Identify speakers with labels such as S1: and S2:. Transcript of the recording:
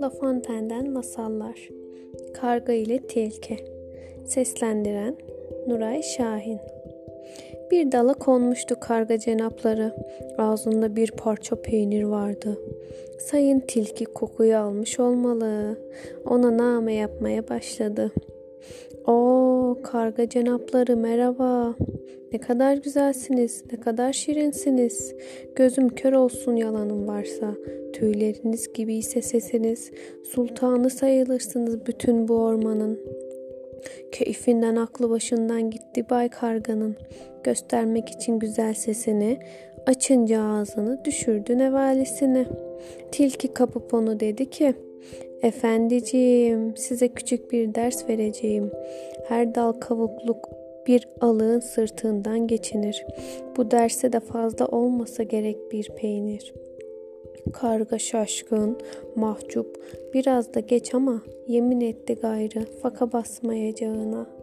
S1: La Fontaine'den Masallar Karga ile Tilki Seslendiren Nuray Şahin Bir dala konmuştu karga cenapları. Ağzında bir parça peynir vardı. Sayın tilki kokuyu almış olmalı. Ona name yapmaya başladı. O karga cenapları merhaba. Ne kadar güzelsiniz, ne kadar şirinsiniz. Gözüm kör olsun yalanım varsa. Tüyleriniz gibi ise sesiniz. Sultanı sayılırsınız bütün bu ormanın. Keyfinden aklı başından gitti Bay Karga'nın. Göstermek için güzel sesini, açınca ağzını düşürdü nevalisini. Tilki kapıp onu dedi ki, Efendiciğim, size küçük bir ders vereceğim. Her dal kavukluk bir alığın sırtından geçinir. Bu derse de fazla olmasa gerek bir peynir. Karga şaşkın, mahcup, biraz da geç ama yemin etti gayrı faka basmayacağına.''